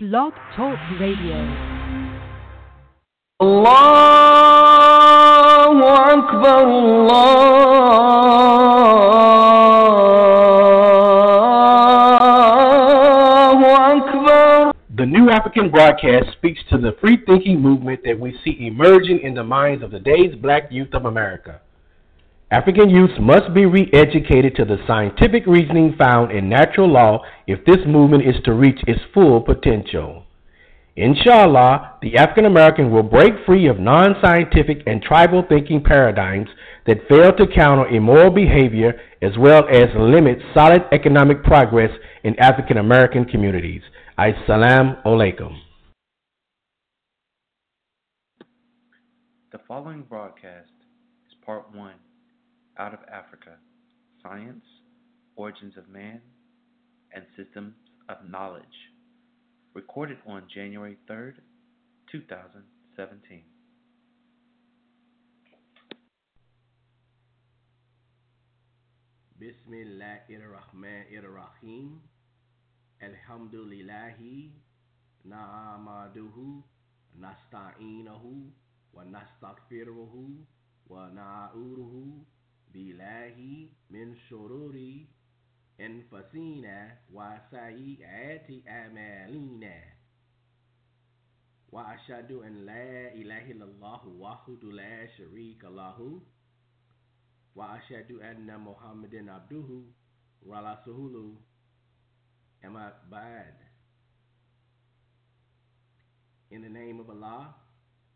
Blog Talk Radio. الله أكبر الله أكبر The New African Broadcast speaks to the free thinking movement that we see emerging in the minds of today's black youth of America. African youths must be re educated to the scientific reasoning found in natural law if this movement is to reach its full potential. Inshallah, the African American will break free of non scientific and tribal thinking paradigms that fail to counter immoral behavior as well as limit solid economic progress in African American communities. Assalamu alaikum. The following broadcast Out of Africa Science, Origins of Man, and Systems of Knowledge, recorded on January 3rd, 2017. Bismillahirrahmanirrahim. Alhamdulillahi na'amaduhu nasta'inahu wa nastaghfiruhu wa na'uduhu billahi min shururi ashhadu an la ilaha illallah wahdahu la sharika lahu. Wa ashhadu anna muhammadan abduhu wa rasuluhu. Amma ba'd. In the name of Allah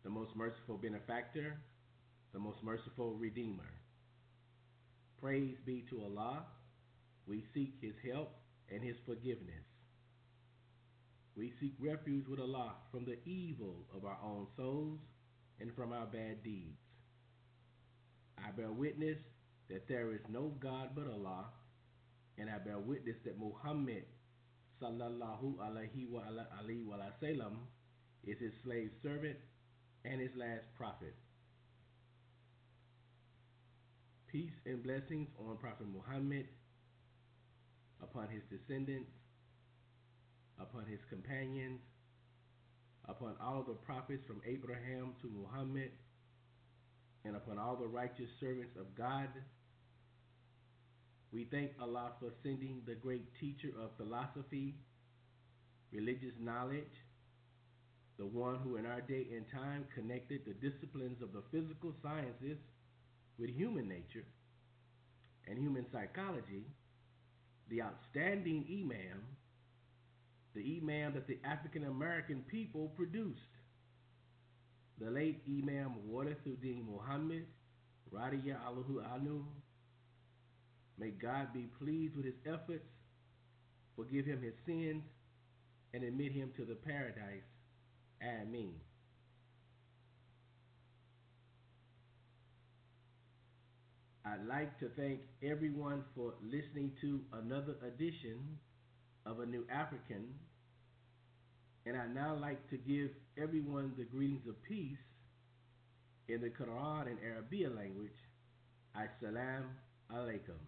the most merciful benefactor the most merciful redeemer praise be to Allah. We seek his help and his forgiveness. We seek refuge with Allah from the evil of our own souls and from our bad deeds. I bear witness that there is no God but Allah, and I bear witness that Muhammad sallallahu alaihi wa wa sallam is his slave servant and his last prophet. Peace and blessings on Prophet Muhammad, upon his descendants, upon his companions, upon all the prophets from Abraham to Muhammad, and upon all the righteous servants of God. We thank Allah for sending the great teacher of philosophy, religious knowledge, the one who in our day and time connected the disciplines of the physical sciences with human nature and human psychology, the outstanding Imam, the Imam that the African American people produced the late Imam Warithuddin Muhammad, Radiya Allahu Anu. May God be pleased with his efforts, forgive him his sins, and admit him to the paradise. Ameen. I'd like to thank everyone for listening to another edition of A New African and I'd now like to give everyone the greetings of peace in the Quran and Arabic language. Assalam alaikum.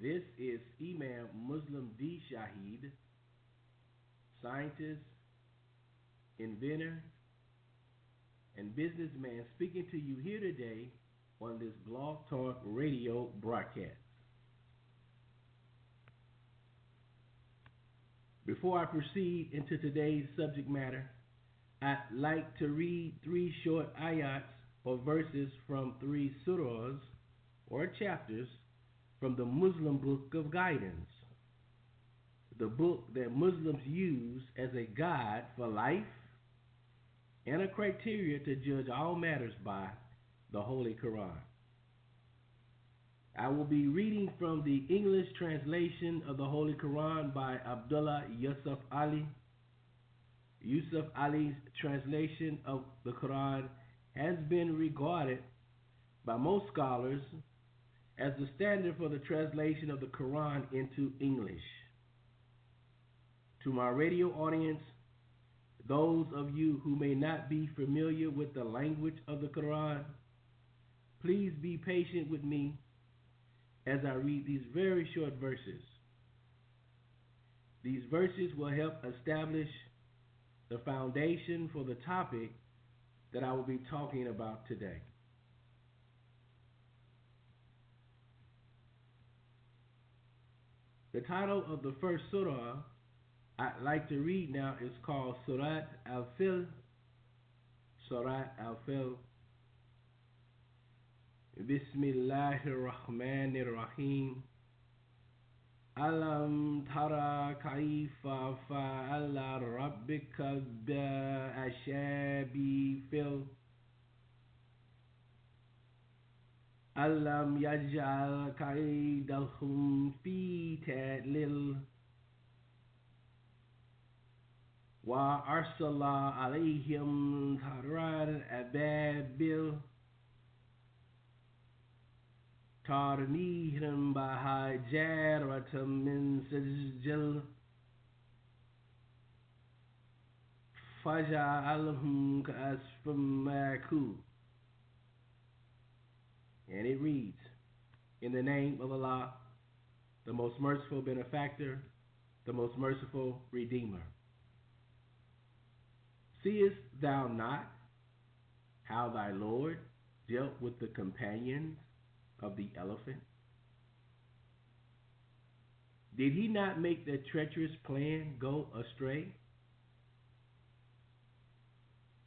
This is Imam Muslim D. Shahid, scientist, inventor, and businessman speaking to you here today on this Blog Talk radio broadcast. Before I proceed into today's subject matter, I'd like to read three short ayats or verses from three surahs or chapters from the Muslim Book of Guidance, the book that Muslims use as a guide for life and a criteria to judge all matters by the Holy Quran. I will be reading from the English translation of the Holy Quran by Abdullah Yusuf Ali. Yusuf Ali's translation of the Quran has been regarded by most scholars as the standard for the translation of the Quran into English. To my radio audience, those of you who may not be familiar with the language of the Quran, please be patient with me as I read these very short verses. These verses will help establish the foundation for the topic that I will be talking about today. The title of the first surah I'd like to read now is called Surat Al-Fil. Surat Al-Fil. بسم الله الرحمن الرحيم. ألم ترى كيف فعل ربك بأشابي فيل ألم يجعل كيدهم في تأليل؟ وأرسل عليهم ترى الأبابل. ترميهم بحجارة من سجل فجعلهم كأسف مأكول and it reads, In the name of Allah, the most merciful benefactor, the most merciful redeemer. Seest thou not how thy Lord dealt with the companions of the elephant? Did he not make their treacherous plan go astray?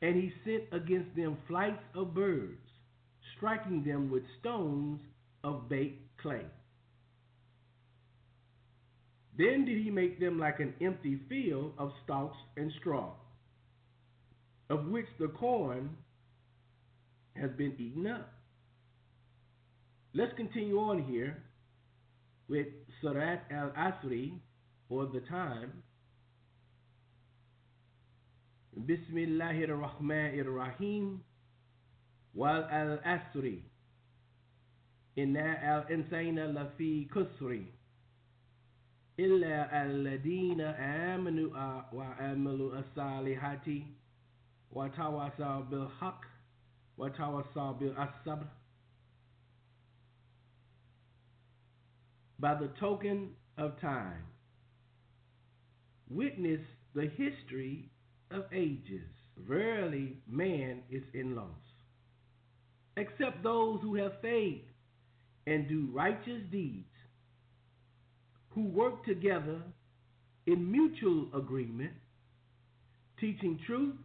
And he sent against them flights of birds striking them with stones of baked clay. Then did he make them like an empty field of stalks and straw, of which the corn has been eaten up. Let's continue on here with Surat al Asri, or the time. Bismillahir Rahmanir Rahim. والأسر إن الإنسان لفي كسر إلا الذين آمنوا وعملوا الصالحات وتواصوا بالحق وتواصوا بالصبر By the token of time, witness the history of ages. Verily, man is in loss except those who have faith and do righteous deeds, who work together in mutual agreement, teaching truth,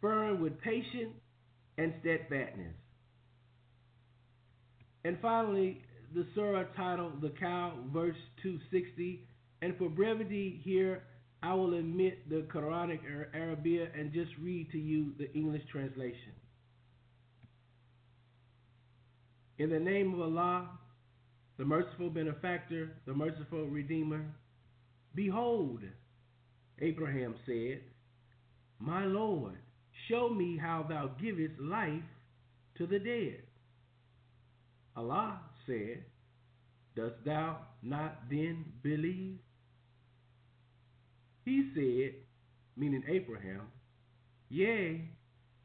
firm with patience and steadfastness. And finally, the surah titled The Cow, verse 260. And for brevity here, I will omit the Quranic Arabic and just read to you the English translation. In the name of Allah, the merciful benefactor, the merciful redeemer, behold, Abraham said, My Lord, show me how thou givest life to the dead. Allah said, Dost thou not then believe? He said, meaning Abraham, Yea,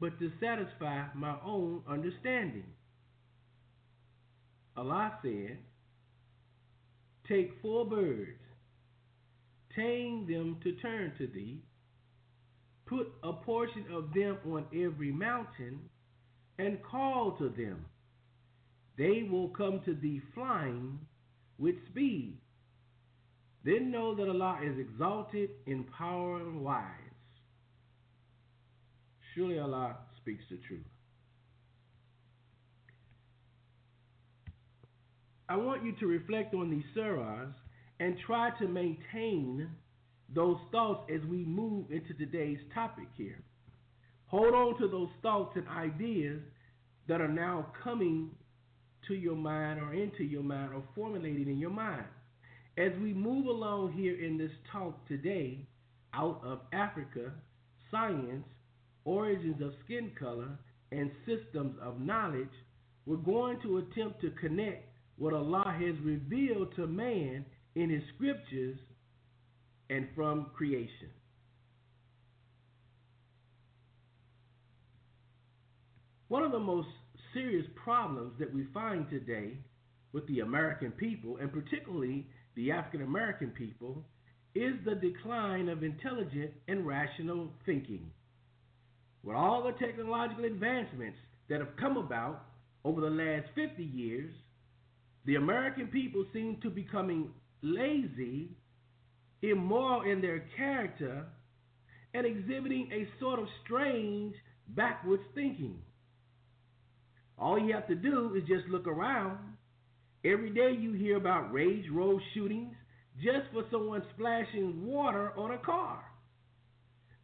but to satisfy my own understanding. Allah said, Take four birds, tame them to turn to thee, put a portion of them on every mountain, and call to them. They will come to thee flying with speed. Then know that Allah is exalted in power and wise. Surely Allah speaks the truth. I want you to reflect on these surahs and try to maintain those thoughts as we move into today's topic here. Hold on to those thoughts and ideas that are now coming to your mind or into your mind or formulating in your mind. As we move along here in this talk today, out of Africa, science, origins of skin color, and systems of knowledge, we're going to attempt to connect what Allah has revealed to man in his scriptures and from creation. One of the most serious problems that we find today with the American people, and particularly the African American people, is the decline of intelligent and rational thinking. With all the technological advancements that have come about over the last 50 years, the American people seem to be becoming lazy, immoral in their character, and exhibiting a sort of strange backwards thinking. All you have to do is just look around. Every day you hear about rage road shootings just for someone splashing water on a car.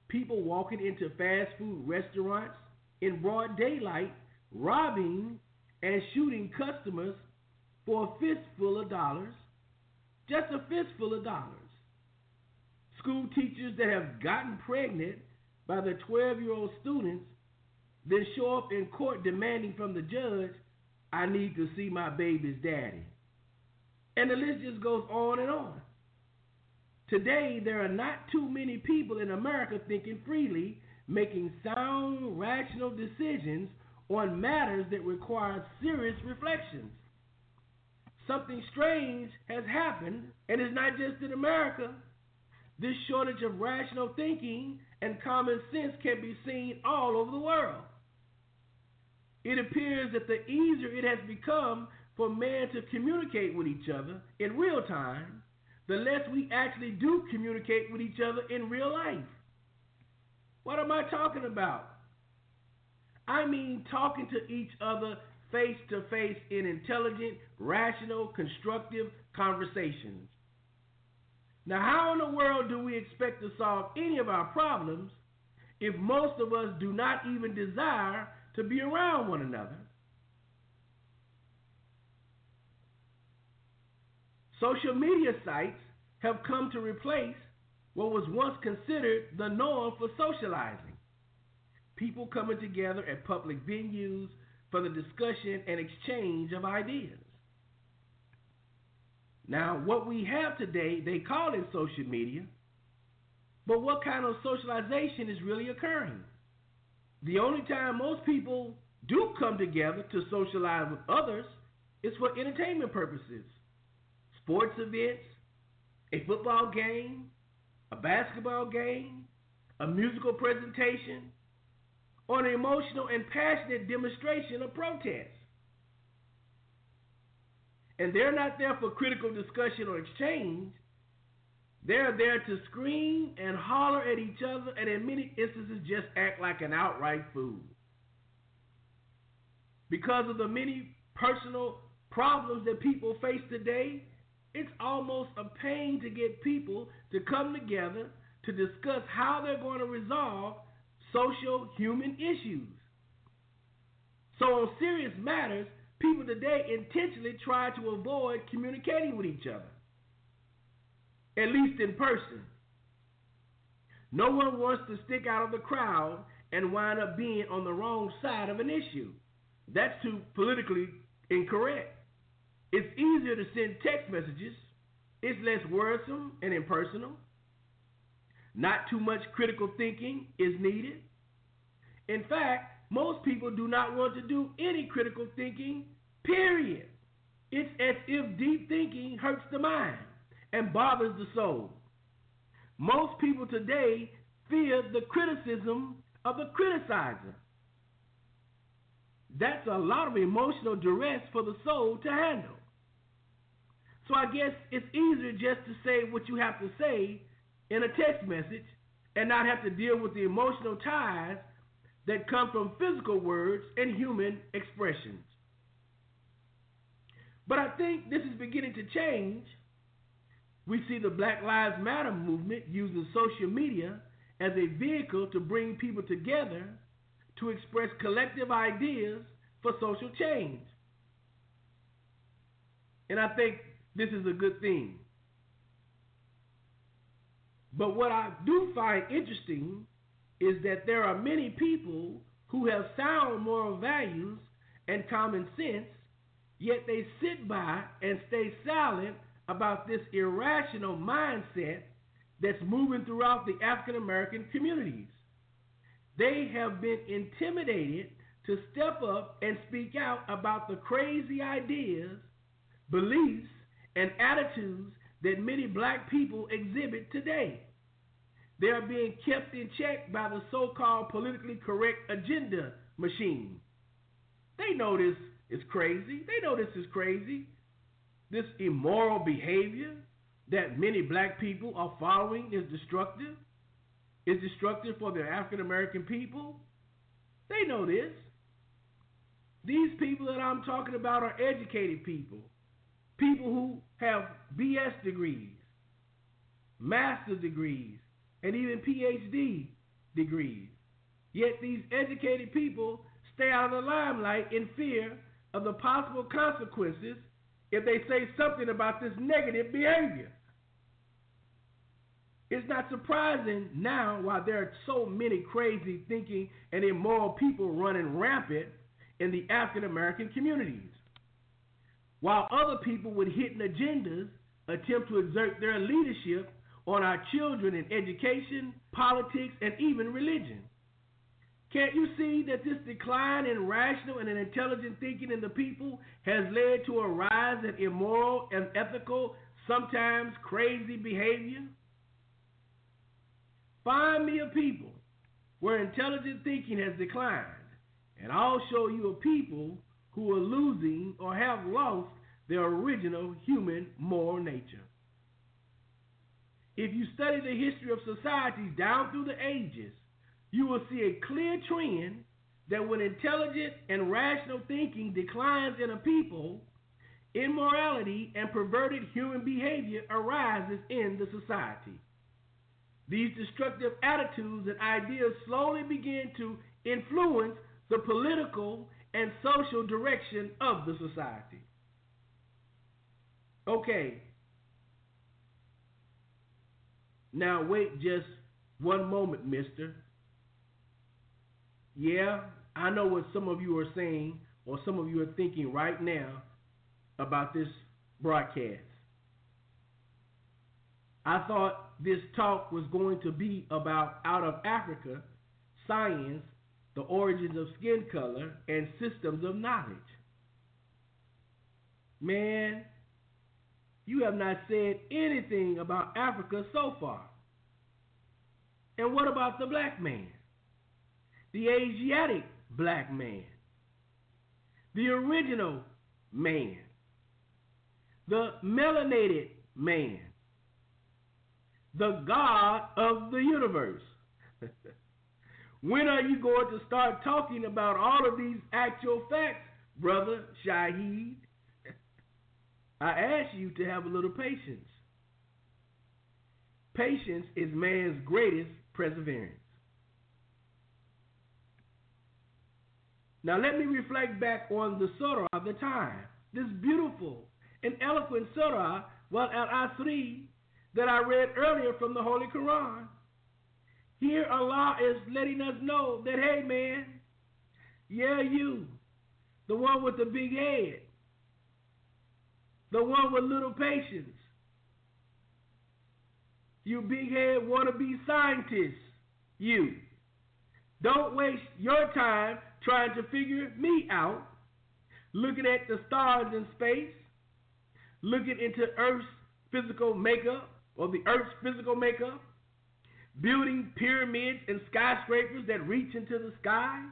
People walking into fast food restaurants in broad daylight, robbing and shooting customers for a fistful of dollars. Just a fistful of dollars. School teachers that have gotten pregnant by their 12 year old students then show up in court demanding from the judge, I need to see my baby's daddy. And the list just goes on and on. Today, there are not too many people in America thinking freely, making sound, rational decisions on matters that require serious reflections. Something strange has happened, and it's not just in America. This shortage of rational thinking and common sense can be seen all over the world. It appears that the easier it has become for men to communicate with each other in real time, the less we actually do communicate with each other in real life. What am I talking about? I mean talking to each other face to face in intelligent, rational, constructive conversations. Now, how in the world do we expect to solve any of our problems if most of us do not even desire to be around one another. Social media sites have come to replace what was once considered the norm for socializing. People coming together at public venues for the discussion and exchange of ideas. Now, what we have today, they call it social media, but what kind of socialization is really occurring? The only time most people do come together to socialize with others is for entertainment purposes. Sports events, a football game, a basketball game, a musical presentation, or an emotional and passionate demonstration of protest. And they're not there for critical discussion or exchange. They're there to scream and holler at each other and in many instances just act like an outright fool. Because of the many personal problems that people face today, it's almost a pain to get people to come together to discuss how they're going to resolve social human issues. So, on serious matters, people today intentionally try to avoid communicating with each other at least in person. No one wants to stick out of the crowd and wind up being on the wrong side of an issue. That's too politically incorrect. It's easier to send text messages, it's less worrisome and impersonal. Not too much critical thinking is needed. In fact, most people do not want to do any critical thinking, period. It's as if deep thinking hurts the mind and bothers the soul. Most people today fear the criticism of the criticizer. That's a lot of emotional duress for the soul to handle. So I guess it's easier just to say what you have to say in a text message and not have to deal with the emotional ties that come from physical words and human expressions. But I think this is beginning to change we see the Black Lives Matter movement using social media as a vehicle to bring people together to express collective ideas for social change. And I think this is a good thing. But what I do find interesting is that there are many people who have sound moral values and common sense, yet they sit by and stay silent about this irrational mindset that's moving throughout the African American communities. They have been intimidated to step up and speak out about the crazy ideas, beliefs, and attitudes that many black people exhibit today. They are being kept in check by the so called politically correct agenda machine. They know this is crazy. They know this is crazy. This immoral behavior that many black people are following is destructive. Is destructive for the African American people. They know this. These people that I'm talking about are educated people, people who have BS degrees, master's degrees, and even PhD degrees. Yet these educated people stay out of the limelight in fear of the possible consequences if they say something about this negative behavior. It's not surprising now why there are so many crazy thinking and immoral people running rampant in the African American communities. While other people with hidden agendas attempt to exert their leadership on our children in education, politics, and even religion. Can't you see that this decline in rational and intelligent thinking in the people has led to a rise in immoral and ethical, sometimes crazy behavior? Find me a people where intelligent thinking has declined, and I'll show you a people who are losing or have lost their original human moral nature. If you study the history of societies down through the ages, you will see a clear trend that when intelligent and rational thinking declines in a people, immorality and perverted human behavior arises in the society. These destructive attitudes and ideas slowly begin to influence the political and social direction of the society. Okay. Now, wait just one moment, mister. Yeah, I know what some of you are saying, or some of you are thinking right now about this broadcast. I thought this talk was going to be about out of Africa, science, the origins of skin color, and systems of knowledge. Man, you have not said anything about Africa so far. And what about the black man? The Asiatic black man? The original man? The melanated man? the God of the universe. when are you going to start talking about all of these actual facts, brother Shahid? I ask you to have a little patience. Patience is man's greatest perseverance. Now let me reflect back on the surah of the time. This beautiful and eloquent surah, well al-Asri, that I read earlier from the Holy Quran. Here Allah is letting us know that, hey man, yeah, you, the one with the big head, the one with little patience, you big head wannabe scientist, you. Don't waste your time trying to figure me out, looking at the stars in space, looking into Earth's physical makeup, or the Earth's physical makeup, building pyramids and skyscrapers that reach into the sky,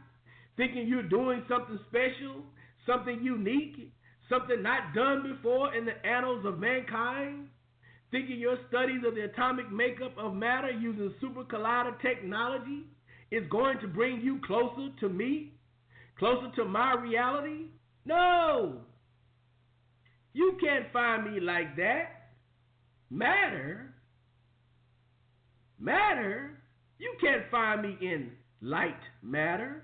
thinking you're doing something special, something unique, something not done before in the annals of mankind, thinking your studies of the atomic makeup of matter using super collider technology is going to bring you closer to me, closer to my reality? No! You can't find me like that. Matter? Matter? You can't find me in light matter,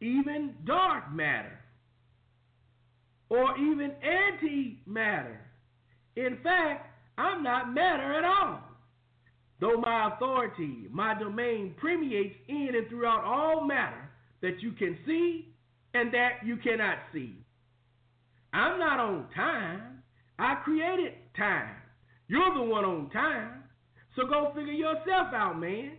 even dark matter, or even antimatter. In fact, I'm not matter at all. Though my authority, my domain permeates in and throughout all matter that you can see and that you cannot see. I'm not on time. I created time. You're the one on time. So go figure yourself out, man.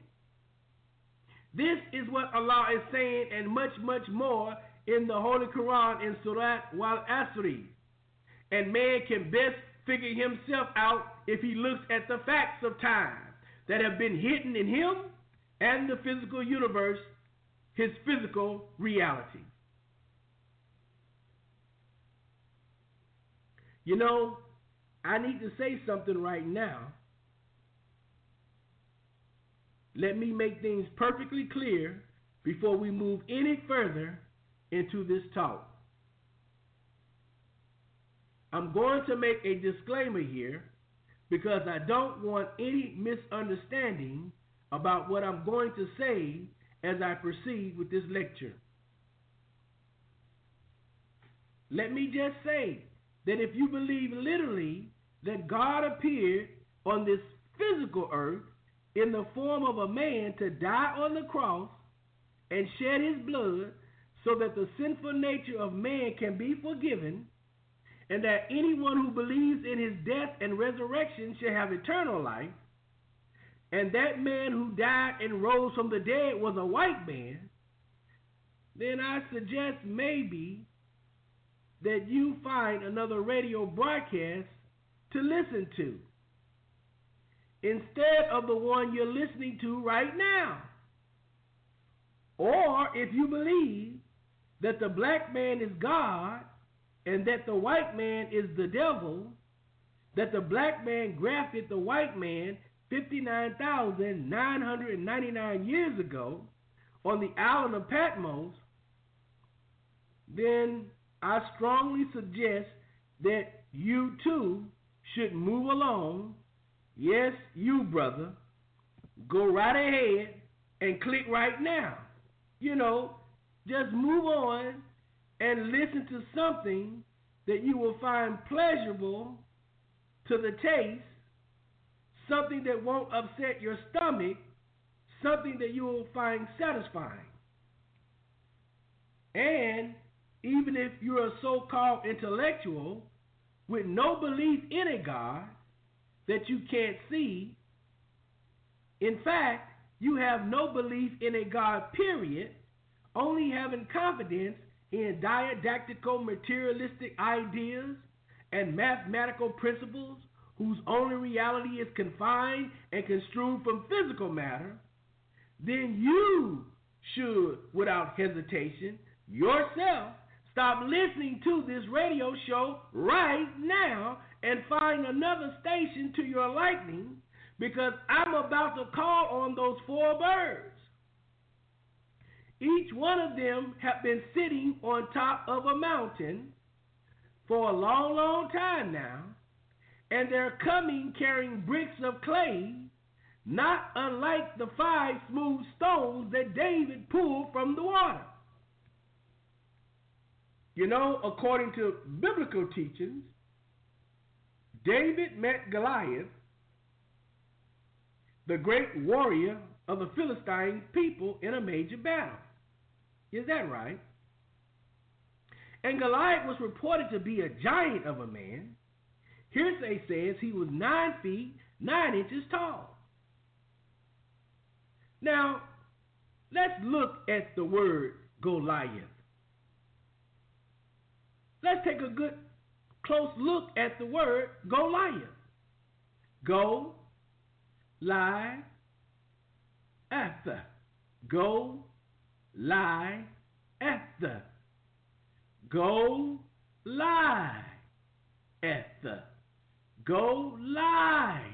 This is what Allah is saying and much, much more in the Holy Quran in Surah Wal Asri. And man can best figure himself out if he looks at the facts of time that have been hidden in him and the physical universe, his physical reality. You know, I need to say something right now. Let me make things perfectly clear before we move any further into this talk. I'm going to make a disclaimer here because I don't want any misunderstanding about what I'm going to say as I proceed with this lecture. Let me just say that if you believe literally that God appeared on this physical earth in the form of a man to die on the cross and shed his blood so that the sinful nature of man can be forgiven, and that anyone who believes in his death and resurrection shall have eternal life, and that man who died and rose from the dead was a white man, then I suggest maybe that you find another radio broadcast to listen to instead of the one you're listening to right now. Or if you believe that the black man is God and that the white man is the devil, that the black man grafted the white man 59,999 years ago on the island of Patmos, then I strongly suggest that you too should move along. Yes, you, brother. Go right ahead and click right now. You know, just move on and listen to something that you will find pleasurable to the taste, something that won't upset your stomach, something that you will find satisfying. And even if you're a so called intellectual with no belief in a God that you can't see, in fact, you have no belief in a God, period, only having confidence in dialectical materialistic ideas and mathematical principles whose only reality is confined and construed from physical matter, then you should, without hesitation, yourself stop listening to this radio show right now and find another station to your liking because I'm about to call on those four birds. Each one of them have been sitting on top of a mountain for a long, long time now, and they're coming carrying bricks of clay, not unlike the five smooth stones that David pulled from the water. You know, according to biblical teachings, David met Goliath, the great warrior of the Philistine people, in a major battle. Is that right? And Goliath was reported to be a giant of a man. Hearsay says he was nine feet, nine inches tall. Now, let's look at the word Goliath. Let's take a good close look at the word Goliath. Go, lie, after. Go, lie after. Go lie after. Go lie.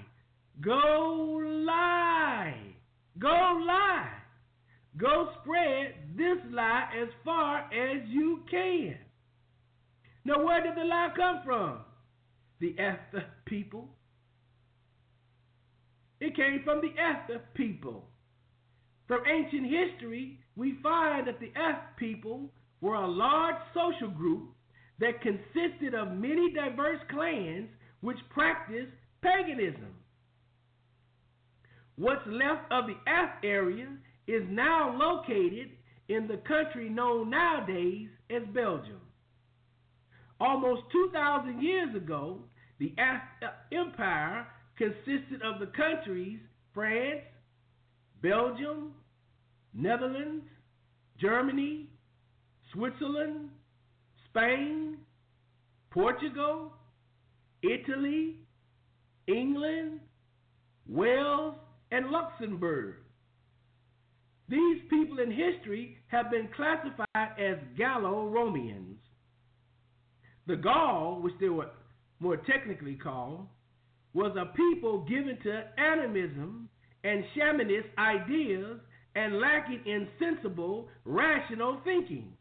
Go lie. Go lie. Go spread this lie as far as you can. Now, where did the lie come from? The after people. It came from the after people. From ancient history, we find that the F people were a large social group that consisted of many diverse clans which practiced paganism. What's left of the F area is now located in the country known nowadays as Belgium. Almost 2,000 years ago, the F Empire consisted of the countries France, Belgium, Netherlands, Germany, Switzerland, Spain, Portugal, Italy, England, Wales, and Luxembourg. These people in history have been classified as Gallo-Romans. The Gaul, which they were more technically called, was a people given to animism and shamanist ideas and lacking in sensible, rational thinking.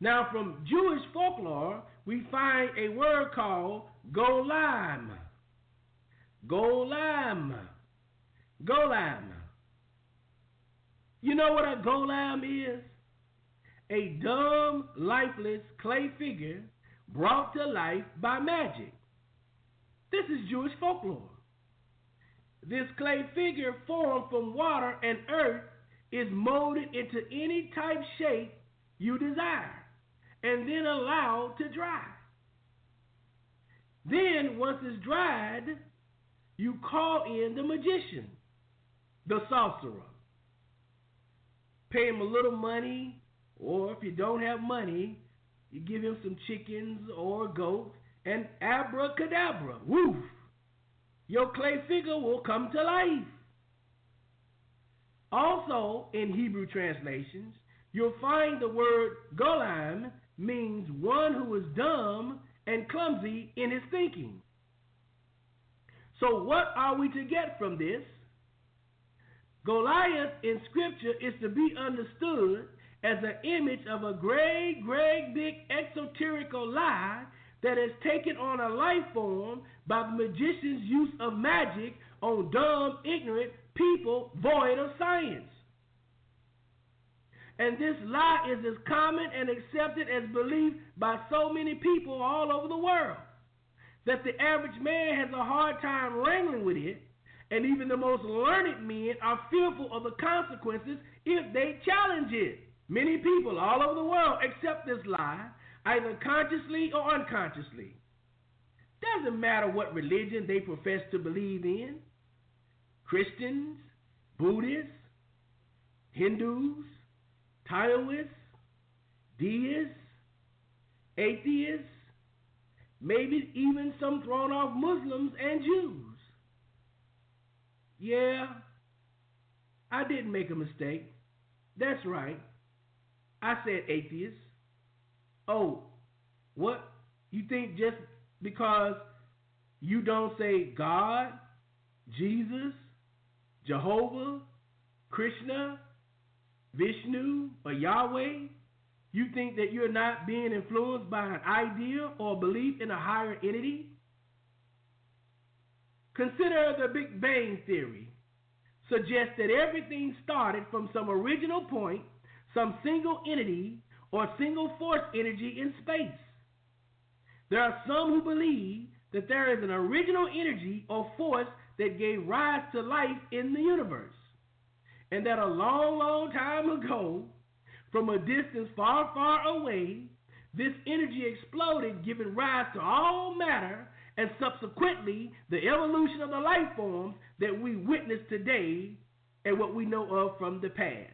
Now, from Jewish folklore, we find a word called golem. Golem. Golem. You know what a golem is? A dumb, lifeless clay figure brought to life by magic. This is Jewish folklore. This clay figure formed from water and earth is molded into any type shape you desire and then allowed to dry. Then, once it's dried, you call in the magician, the sorcerer. Pay him a little money, or if you don't have money, you give him some chickens or goats, and abracadabra, woof, your clay figure will come to life. Also, in Hebrew translations, you'll find the word golem means one who is dumb and clumsy in his thinking. So, what are we to get from this? Goliath in Scripture is to be understood as an image of a great, great big exoterical lie that has taken on a life form by the magician's use of magic on dumb, ignorant people void of science. And this lie is as common and accepted as belief by so many people all over the world that the average man has a hard time wrangling with it, and even the most learned men are fearful of the consequences if they challenge it. Many people all over the world accept this lie either consciously or unconsciously. Doesn't matter what religion they profess to believe in Christians, Buddhists, Hindus, Taoists, deists, atheists, maybe even some thrown off Muslims and Jews. Yeah, I didn't make a mistake. That's right. I said atheists. Oh, what? You think just because you don't say God, Jesus, Jehovah, Krishna, Vishnu, or Yahweh, you think that you're not being influenced by an idea or belief in a higher entity? Consider the Big Bang Theory. Suggests that everything started from some original point, some single entity or single force energy in space. There are some who believe that there is an original energy or force that gave rise to life in the universe, and that a long, long time ago, from a distance far, far away, this energy exploded, giving rise to all matter and subsequently the evolution of the life forms that we witness today and what we know of from the past.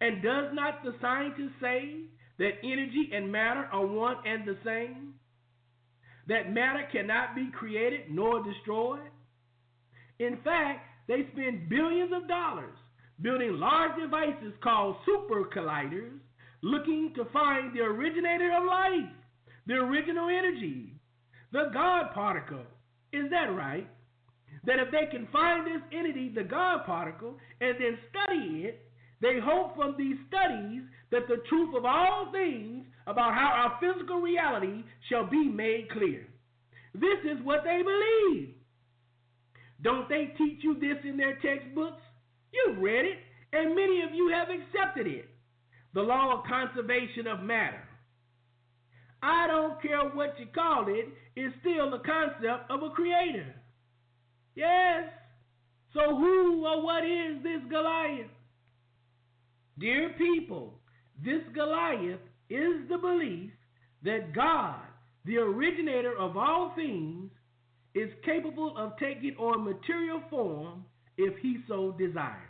And does not the scientist say that energy and matter are one and the same? That matter cannot be created nor destroyed? In fact, they spend billions of dollars building large devices called super colliders looking to find the originator of life, the original energy, the God particle. Is that right? That if they can find this entity, the God particle, and then study it, they hope from these studies that the truth of all things about how our physical reality shall be made clear. This is what they believe. Don't they teach you this in their textbooks? You've read it, and many of you have accepted it. The law of conservation of matter. I don't care what you call it, it's still the concept of a creator. Yes. So who or what is this Goliath? Dear people, this Goliath is the belief that God, the originator of all things, is capable of taking on material form if he so desires.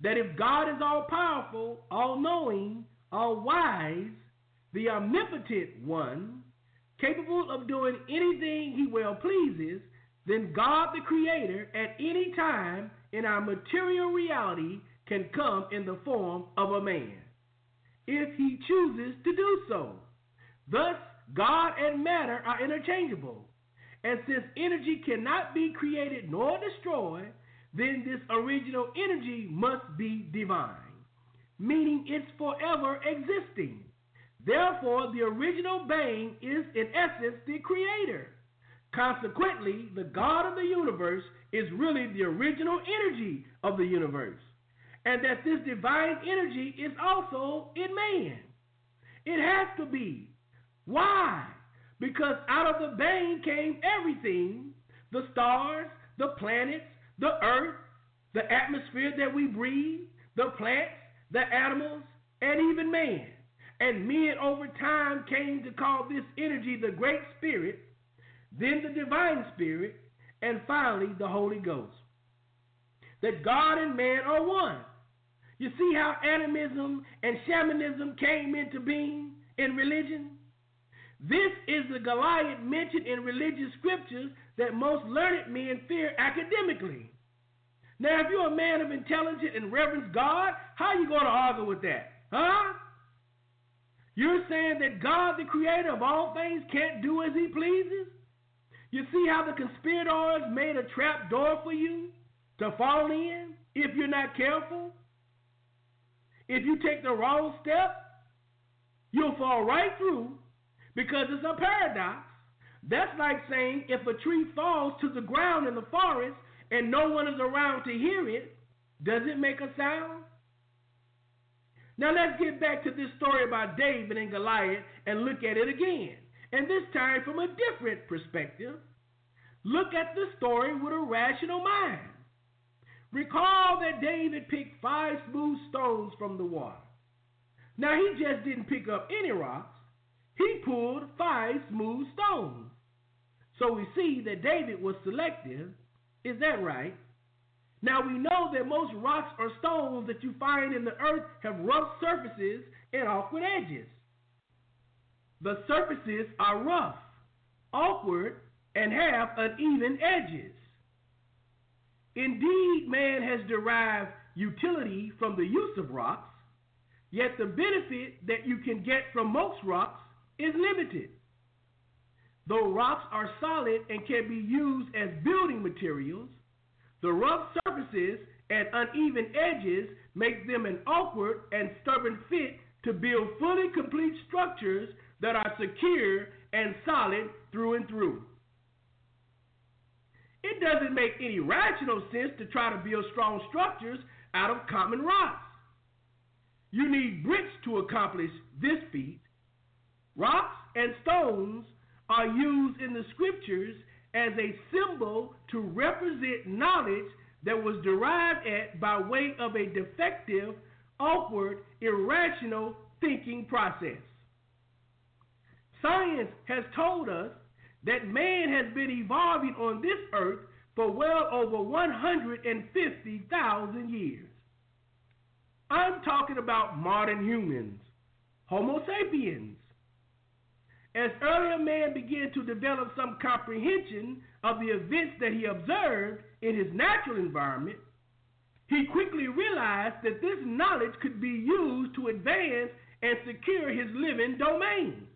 That if God is all powerful, all knowing, all wise, the omnipotent one, capable of doing anything he well pleases, then God the Creator at any time in our material reality can come in the form of a man, if he chooses to do so. Thus, God and matter are interchangeable. And since energy cannot be created nor destroyed, then this original energy must be divine, meaning it's forever existing. Therefore, the original being is in essence the creator. Consequently, the God of the universe is really the original energy of the universe. And that this divine energy is also in man. It has to be. Why? Because out of the being came everything the stars, the planets, the earth, the atmosphere that we breathe, the plants, the animals, and even man. And men over time came to call this energy the Great Spirit, then the Divine Spirit, and finally the Holy Ghost. That God and man are one. You see how animism and shamanism came into being in religion? This is the Goliath mentioned in religious scriptures that most learned men fear academically. Now, if you're a man of intelligence and reverence God, how are you going to argue with that? Huh? You're saying that God, the creator of all things, can't do as he pleases? You see how the conspirators made a trap door for you to fall in if you're not careful? If you take the wrong step, you'll fall right through because it's a paradox. That's like saying if a tree falls to the ground in the forest and no one is around to hear it, does it make a sound? Now let's get back to this story about David and Goliath and look at it again. And this time from a different perspective. Look at the story with a rational mind. Recall that David picked five smooth stones from the water. Now he just didn't pick up any rocks, he pulled five smooth stones. So we see that David was selective. Is that right? Now we know that most rocks or stones that you find in the earth have rough surfaces and awkward edges. The surfaces are rough, awkward, and have uneven edges. Indeed, man has derived utility from the use of rocks, yet the benefit that you can get from most rocks is limited. Though rocks are solid and can be used as building materials, the rough surfaces and uneven edges make them an awkward and stubborn fit to build fully complete structures that are secure and solid through and through. It doesn't make any rational sense to try to build strong structures out of common rocks. You need bricks to accomplish this feat. Rocks and stones are used in the scriptures as a symbol to represent knowledge that was derived at by way of a defective, awkward, irrational thinking process. Science has told us that man has been evolving on this earth for well over 150,000 years. I'm talking about modern humans, Homo sapiens. As earlier man began to develop some comprehension of the events that he observed in his natural environment, he quickly realized that this knowledge could be used to advance and secure his living domain.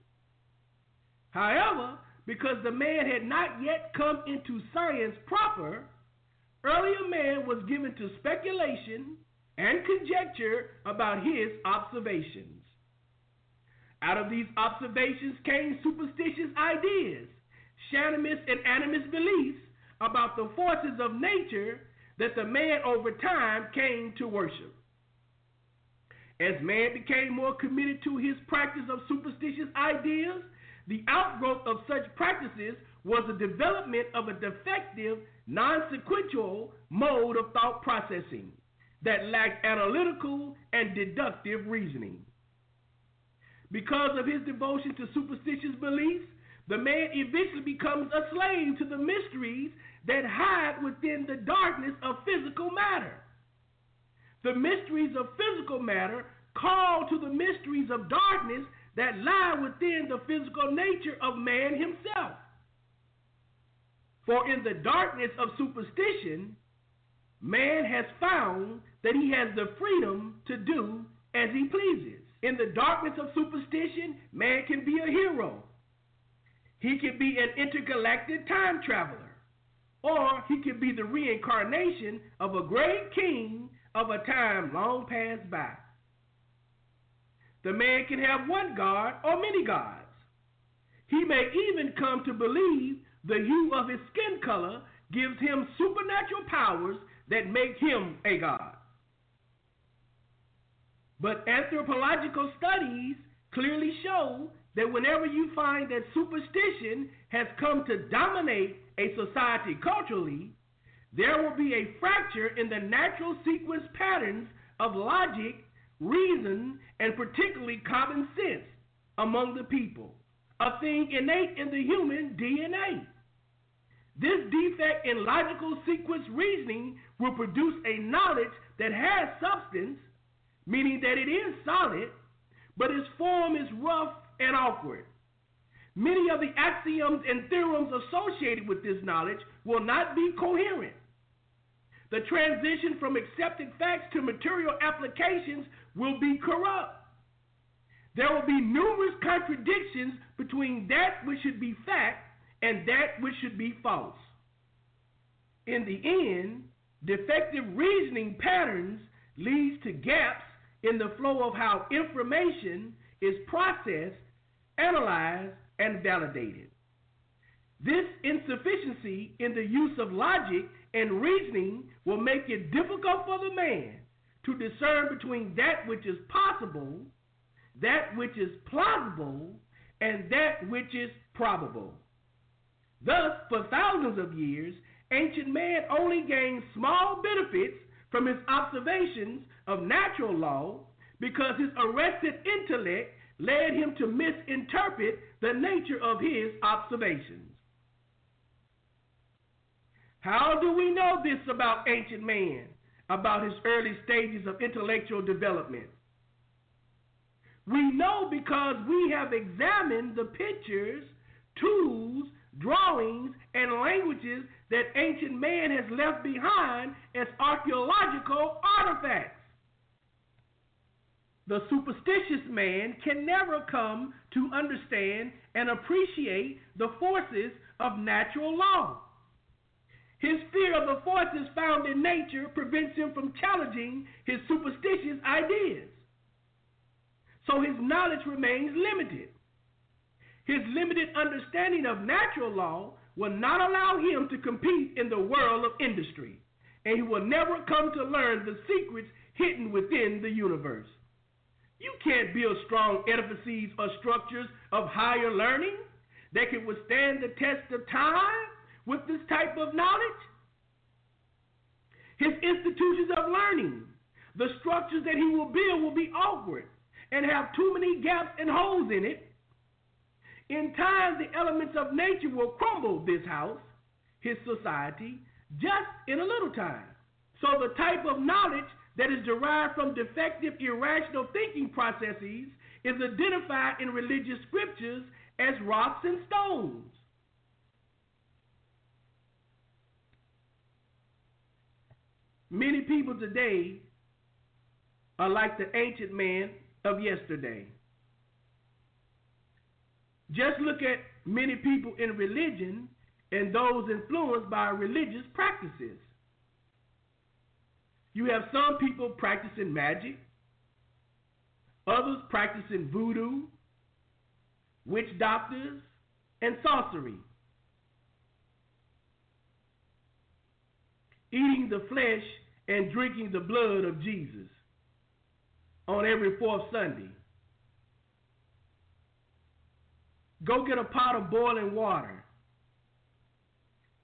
However, because the man had not yet come into science proper, earlier man was given to speculation and conjecture about his observations. Out of these observations came superstitious ideas, shamanist and animist beliefs about the forces of nature that the man over time came to worship. As man became more committed to his practice of superstitious ideas, the outgrowth of such practices was the development of a defective, non sequential mode of thought processing that lacked analytical and deductive reasoning. Because of his devotion to superstitious beliefs, the man eventually becomes a slave to the mysteries that hide within the darkness of physical matter. The mysteries of physical matter call to the mysteries of darkness that lie within the physical nature of man himself. For in the darkness of superstition, man has found that he has the freedom to do as he pleases. In the darkness of superstition, man can be a hero. He can be an intergalactic time traveler. Or he can be the reincarnation of a great king of a time long past by. The man can have one God or many gods. He may even come to believe the hue of his skin color gives him supernatural powers that make him a god. But anthropological studies clearly show that whenever you find that superstition has come to dominate a society culturally, there will be a fracture in the natural sequence patterns of logic, reason, and particularly common sense among the people, a thing innate in the human DNA. This defect in logical sequence reasoning will produce a knowledge that has substance, meaning that it is solid, but its form is rough and awkward. Many of the axioms and theorems associated with this knowledge will not be coherent. The transition from accepted facts to material applications will be corrupt. There will be numerous contradictions between that which should be fact and that which should be false. In the end, defective reasoning patterns leads to gaps in the flow of how information is processed, analyzed, and validated. This insufficiency in the use of logic and reasoning will make it difficult for the man to discern between that which is possible, that which is plausible, and that which is probable. Thus, for thousands of years, ancient man only gained small benefits from his observations of natural law because his arrested intellect led him to misinterpret the nature of his observations. How do we know this about ancient man, about his early stages of intellectual development? We know because we have examined the pictures, tools, drawings, and languages that ancient man has left behind as archaeological artifacts. The superstitious man can never come to understand and appreciate the forces of natural law. His fear of the forces found in nature prevents him from challenging his superstitious ideas. So his knowledge remains limited. His limited understanding of natural law will not allow him to compete in the world of industry, and he will never come to learn the secrets hidden within the universe. You can't build strong edifices or structures of higher learning that can withstand the test of time with this type of knowledge. His institutions of learning, the structures that he will build will be awkward and have too many gaps and holes in it in time, the elements of nature will crumble this house, his society, just in a little time. So, the type of knowledge that is derived from defective, irrational thinking processes is identified in religious scriptures as rocks and stones. Many people today are like the ancient man of yesterday. Just look at many people in religion and those influenced by religious practices. You have some people practicing magic, others practicing voodoo, witch doctors, and sorcery. Eating the flesh and drinking the blood of Jesus on every fourth Sunday. Go get a pot of boiling water.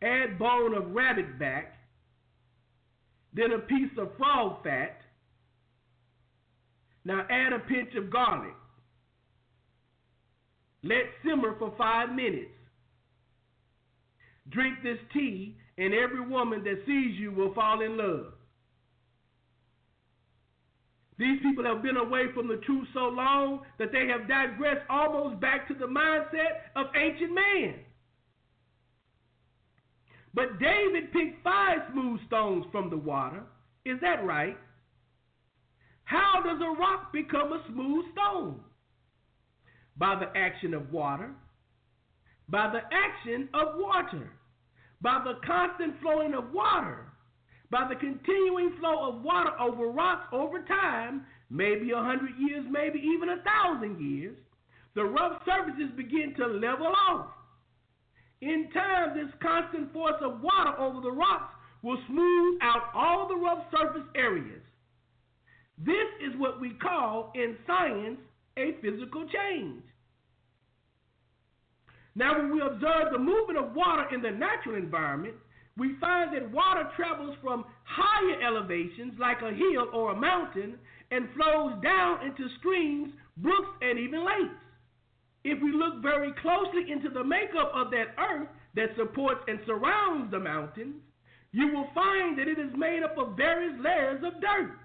Add bone of rabbit back, then a piece of frog fat. Now add a pinch of garlic. Let simmer for five minutes. Drink this tea, and every woman that sees you will fall in love. These people have been away from the truth so long that they have digressed almost back to the mindset of ancient man. But David picked five smooth stones from the water. Is that right? How does a rock become a smooth stone? By the action of water, by the action of water, by the constant flowing of water, by the continuing flow of water over rocks over time, maybe a hundred years, maybe even a thousand years, the rough surfaces begin to level off. In time, this constant force of water over the rocks will smooth out all the rough surface areas. This is what we call in science a physical change. Now, when we observe the movement of water in the natural environment, we find that water travels from higher elevations, like a hill or a mountain, and flows down into streams, brooks, and even lakes. If we look very closely into the makeup of that earth that supports and surrounds the mountains, you will find that it is made up of various layers of dirt.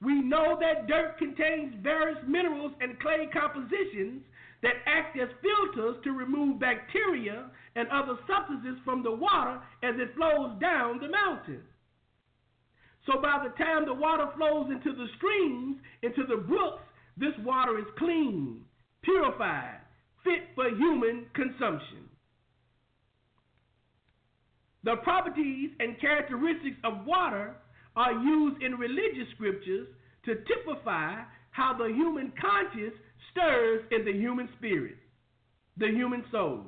We know that dirt contains various minerals and clay compositions that act as filters to remove bacteria and other substances from the water as it flows down the mountain. So by the time the water flows into the streams, into the brooks, this water is clean, purified, fit for human consumption. The properties and characteristics of water are used in religious scriptures to typify how the human conscience stirs in the human spirit, the human soul.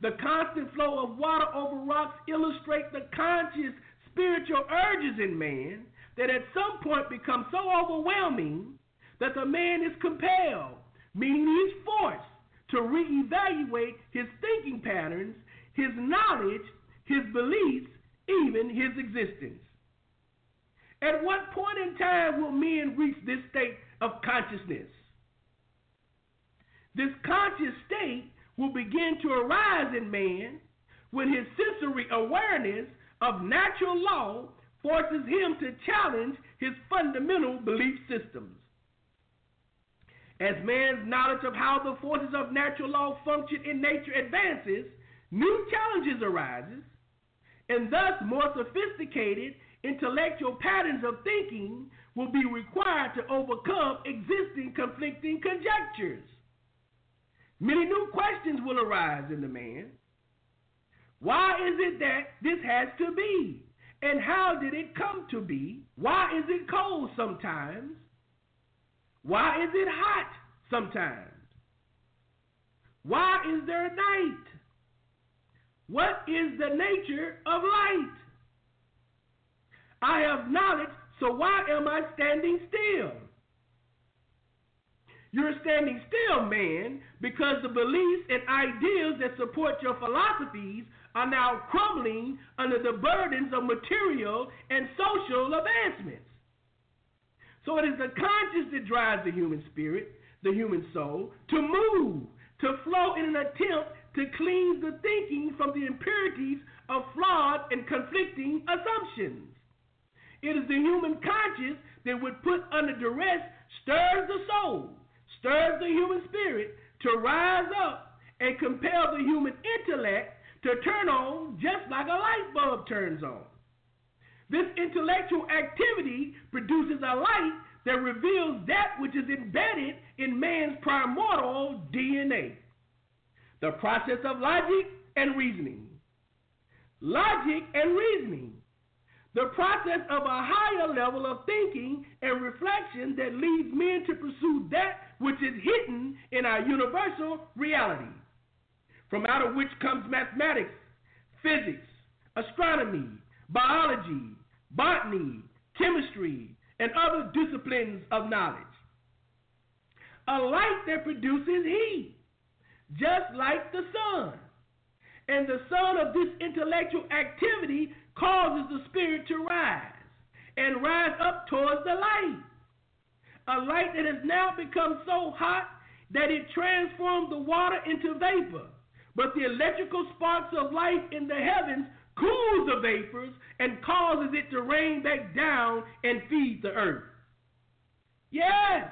The constant flow of water over rocks illustrate the conscious spiritual urges in man that at some point become so overwhelming that the man is compelled, meaning he's forced, to reevaluate his thinking patterns, his knowledge, his beliefs, even his existence. At what point in time will men reach this state of consciousness? This conscious state will begin to arise in man when his sensory awareness of natural law forces him to challenge his fundamental belief systems. As man's knowledge of how the forces of natural law function in nature advances, new challenges arises, and thus more sophisticated intellectual patterns of thinking will be required to overcome existing conflicting conjectures. Many new questions will arise in the man. Why is it that this has to be? And how did it come to be? Why is it cold sometimes? Why is it hot sometimes? Why is there night? What is the nature of light? I have knowledge, so why am I standing still? You're standing still, man, because the beliefs and ideas that support your philosophies are now crumbling under the burdens of material and social advancements. So it is the conscience that drives the human spirit, the human soul, to move, to flow in an attempt to cleanse the thinking from the impurities of flawed and conflicting assumptions. It is the human conscience that would put under duress stirs the soul, stirs the human spirit to rise up and compel the human intellect to turn on just like a light bulb turns on. This intellectual activity produces a light that reveals that which is embedded in man's primordial DNA the process of logic and reasoning. Logic and reasoning the process of a higher level of thinking and reflection that leads men to pursue that which is hidden in our universal reality, from out of which comes mathematics, physics, astronomy, biology, botany, chemistry, and other disciplines of knowledge. A light that produces heat, just like the sun. And the sun of this intellectual activity causes the spirit to rise and rise up towards the light. A light that has now become so hot that it transforms the water into vapor. But the electrical sparks of light in the heavens cools the vapors and causes it to rain back down and feed the earth. Yes.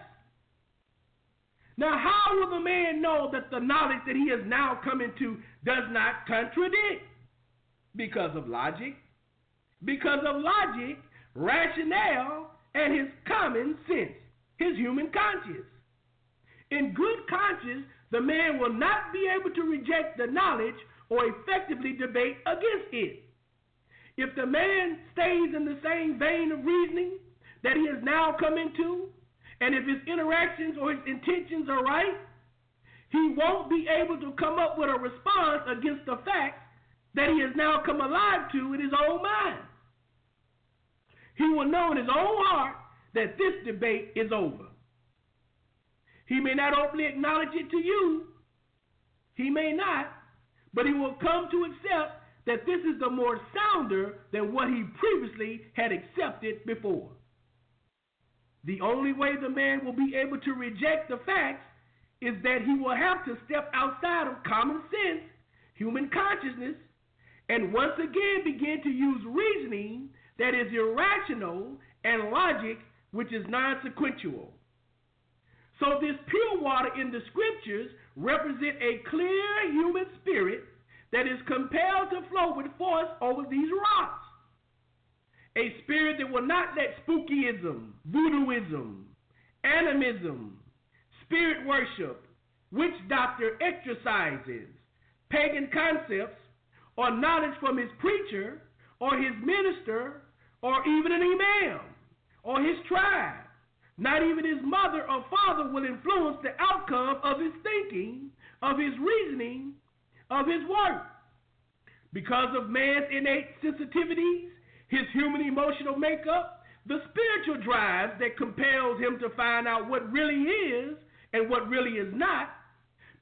Now, how will the man know that the knowledge that he has now come into does not contradict? Because of logic. Because of logic, rationale, and his common sense, his human conscience. In good conscience, the man will not be able to reject the knowledge or effectively debate against it. If the man stays in the same vein of reasoning that he has now come into, and if his interactions or his intentions are right, he won't be able to come up with a response against the facts that he has now come alive to in his own mind. He will know in his own heart that this debate is over. He may not openly acknowledge it to you, he may not, but he will come to accept that this is the more sounder than what he previously had accepted before. The only way the man will be able to reject the facts is that he will have to step outside of common sense, human consciousness, and once again begin to use reasoning that is irrational and logic which is non sequential. So, this pure water in the scriptures represent a clear human spirit that is compelled to flow with force over these rocks a spirit that will not let spookyism, voodooism, animism, spirit worship, witch doctor exercises, pagan concepts, or knowledge from his preacher, or his minister, or even an imam, or his tribe. Not even his mother or father will influence the outcome of his thinking, of his reasoning, of his work. Because of man's innate sensitivities, his human emotional makeup, the spiritual drive that compels him to find out what really is and what really is not,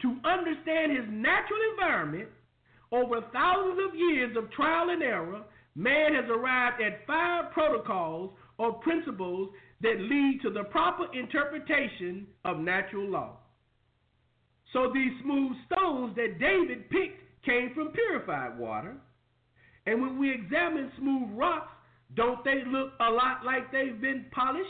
to understand his natural environment, over thousands of years of trial and error, man has arrived at five protocols or principles that lead to the proper interpretation of natural law. So these smooth stones that David picked came from purified water. And when we examine smooth rocks, don't they look a lot like they've been polished?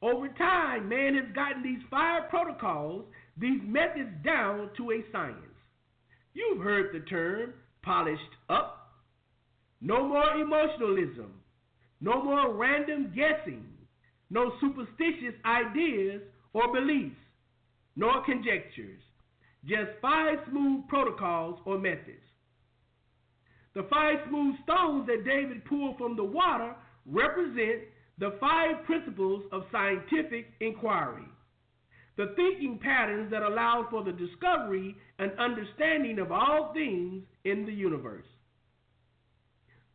Over time, man has gotten these five protocols, these methods down to a science. You've heard the term polished up. No more emotionalism. No more random guessing. No superstitious ideas or beliefs, nor conjectures. Just five smooth protocols or methods. The five smooth stones that David pulled from the water represent the five principles of scientific inquiry, the thinking patterns that allow for the discovery and understanding of all things in the universe.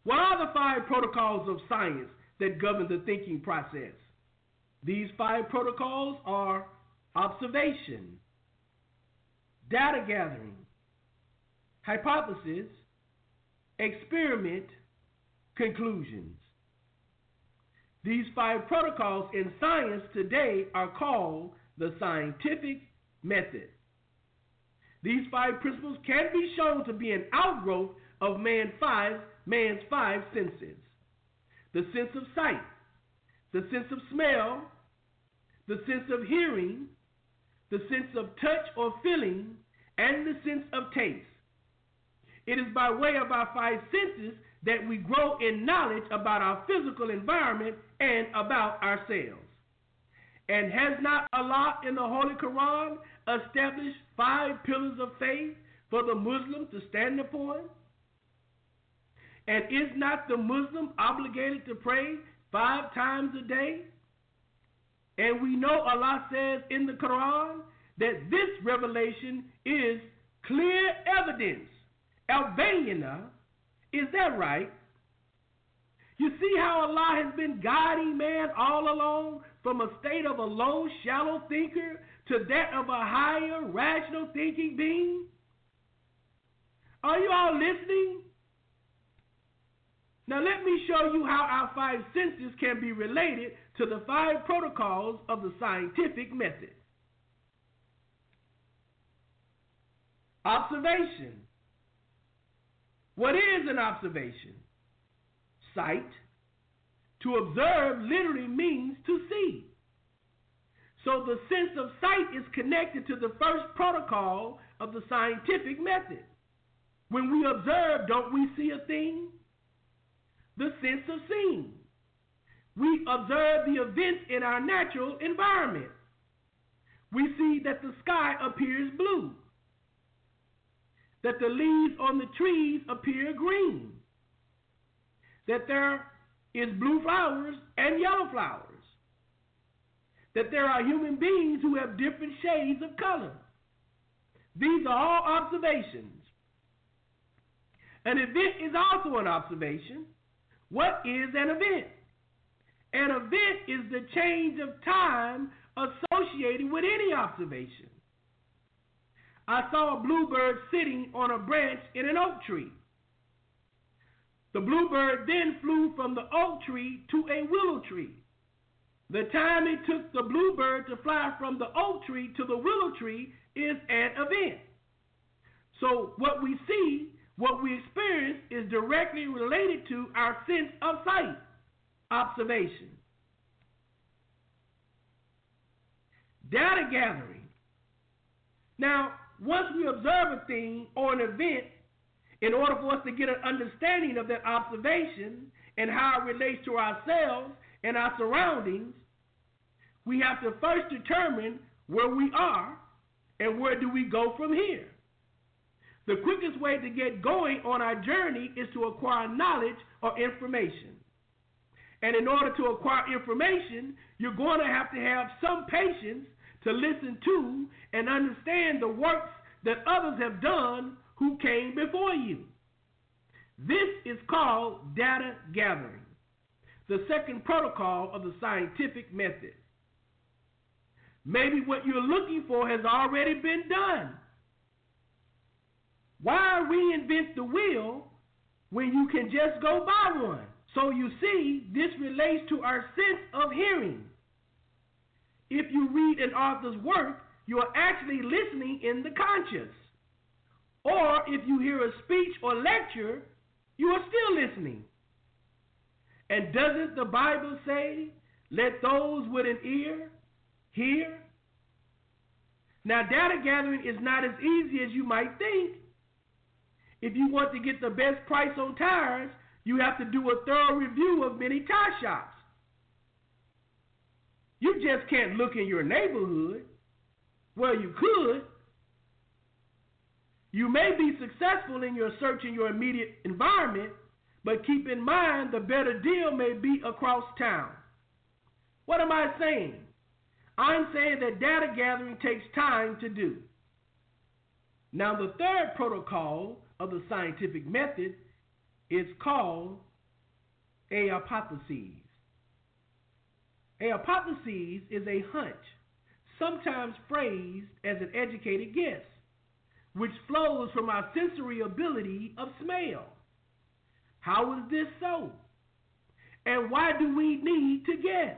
What are the five protocols of science that govern the thinking process? These five protocols are observation, data gathering, hypothesis, experiment, conclusions. These five protocols in science today are called the scientific method. These five principles can be shown to be an outgrowth of man five, man's five senses the sense of sight, the sense of smell, the sense of hearing, the sense of touch or feeling, and the sense of taste. It is by way of our five senses that we grow in knowledge about our physical environment and about ourselves. And has not Allah in the Holy Quran established five pillars of faith for the Muslim to stand upon? And is not the Muslim obligated to pray five times a day? And we know Allah says in the Quran that this revelation is clear evidence Al-Bayyinah, is that right? You see how Allah has been guiding man all along from a state of a low, shallow thinker to that of a higher, rational thinking being? Are you all listening? Now, let me show you how our five senses can be related to the five protocols of the scientific method. Observation. What is an observation? Sight. To observe literally means to see. So the sense of sight is connected to the first protocol of the scientific method. When we observe, don't we see a thing? The sense of seeing. We observe the events in our natural environment. We see that the sky appears blue, that the leaves on the trees appear green, that there is blue flowers and yellow flowers, that there are human beings who have different shades of color. These are all observations. An event is also an observation. What is an event? An event is the change of time associated with any observation. I saw a bluebird sitting on a branch in an oak tree. The bluebird then flew from the oak tree to a willow tree. The time it took the bluebird to fly from the oak tree to the willow tree is an event. So, what we see, what we experience, is directly related to our sense of sight, observation. Data gathering. Now, once we observe a thing or an event, in order for us to get an understanding of that observation and how it relates to ourselves and our surroundings, we have to first determine where we are and where do we go from here. The quickest way to get going on our journey is to acquire knowledge or information. And in order to acquire information, you're going to have to have some patience to listen to and understand the works that others have done who came before you. This is called data gathering, the second protocol of the scientific method. Maybe what you're looking for has already been done. Why reinvent the wheel when you can just go buy one? So you see, this relates to our sense of hearing. If you read an author's work, you are actually listening in the conscious. Or if you hear a speech or lecture, you are still listening. And doesn't the Bible say, let those with an ear hear? Now, data gathering is not as easy as you might think. If you want to get the best price on tires, you have to do a thorough review of many tire shops. You just can't look in your neighborhood. Well, you could. You may be successful in your search in your immediate environment, but keep in mind the better deal may be across town. What am I saying? I'm saying that data gathering takes time to do. Now, the third protocol of the scientific method is called a hypothesis. A hypothesis is a hunch, sometimes phrased as an educated guess, which flows from our sensory ability of smell. How is this so? And why do we need to guess?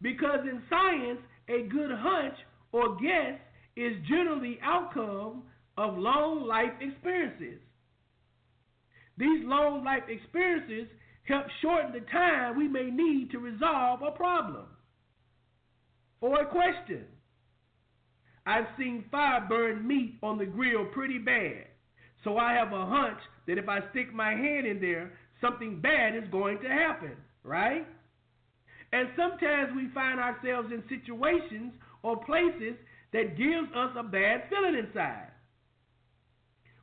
Because in science, a good hunch or guess is generally outcome of long life experiences. These long life experiences help shorten the time we may need to resolve a problem or a question. I've seen fire burn meat on the grill pretty bad, so I have a hunch that if I stick my hand in there, something bad is going to happen, right? And sometimes we find ourselves in situations or places that gives us a bad feeling inside.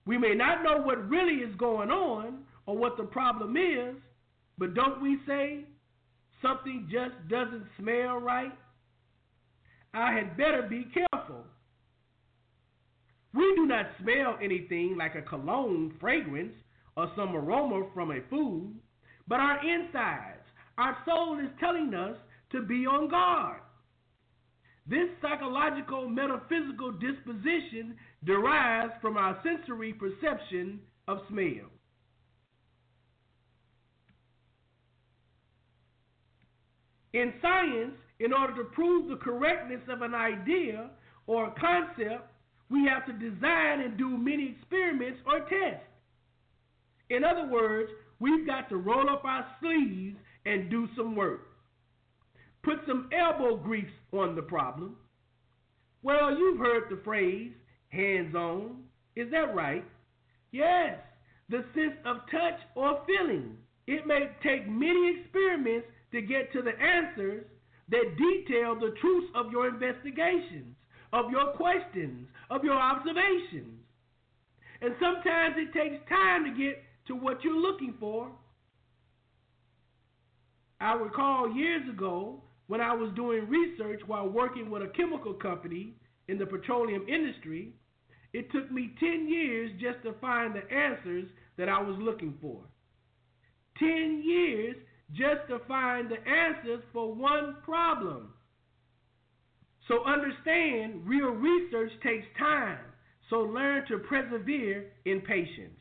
We may not know what really is going on or what the problem is, but don't we say something just doesn't smell right? I had better be careful. We do not smell anything like a cologne fragrance or some aroma from a food, but our insides, our soul is telling us to be on guard. This psychological metaphysical disposition derives from our sensory perception of smell. In science, in order to prove the correctness of an idea or a concept, we have to design and do many experiments or tests. In other words, we've got to roll up our sleeves and do some work. put some elbow grease on the problem. Well, you've heard the phrase hands on. Is that right? Yes, the sense of touch or feeling. It may take many experiments to get to the answers that detail the truths of your investigations, of your questions, of your observations. And sometimes it takes time to get to what you're looking for. I recall years ago when I was doing research while working with a chemical company in the petroleum industry, it took me 10 years just to find the answers that I was looking for. 10 years just to find the answers for one problem. So understand real research takes time. So learn to persevere in patience.